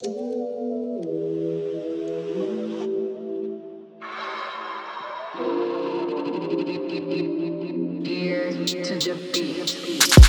Ear to the beat.